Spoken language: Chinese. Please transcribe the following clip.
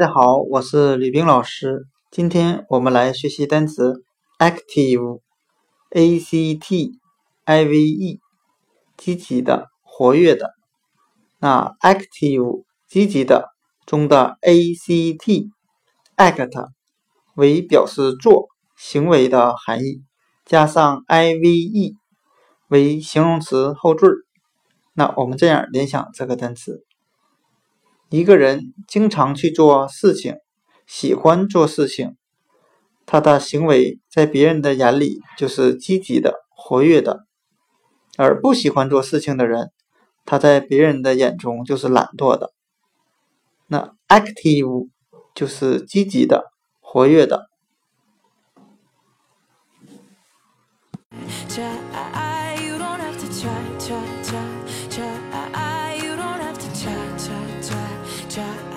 大家好，我是吕冰老师。今天我们来学习单词 active，a c t i v e，积极的、活跃的。那 active 积极的中的 a c t，act 为表示做行为的含义，加上 i v e 为形容词后缀。那我们这样联想这个单词。一个人经常去做事情，喜欢做事情，他的行为在别人的眼里就是积极的、活跃的；而不喜欢做事情的人，他在别人的眼中就是懒惰的。那 active 就是积极的、活跃的。 자.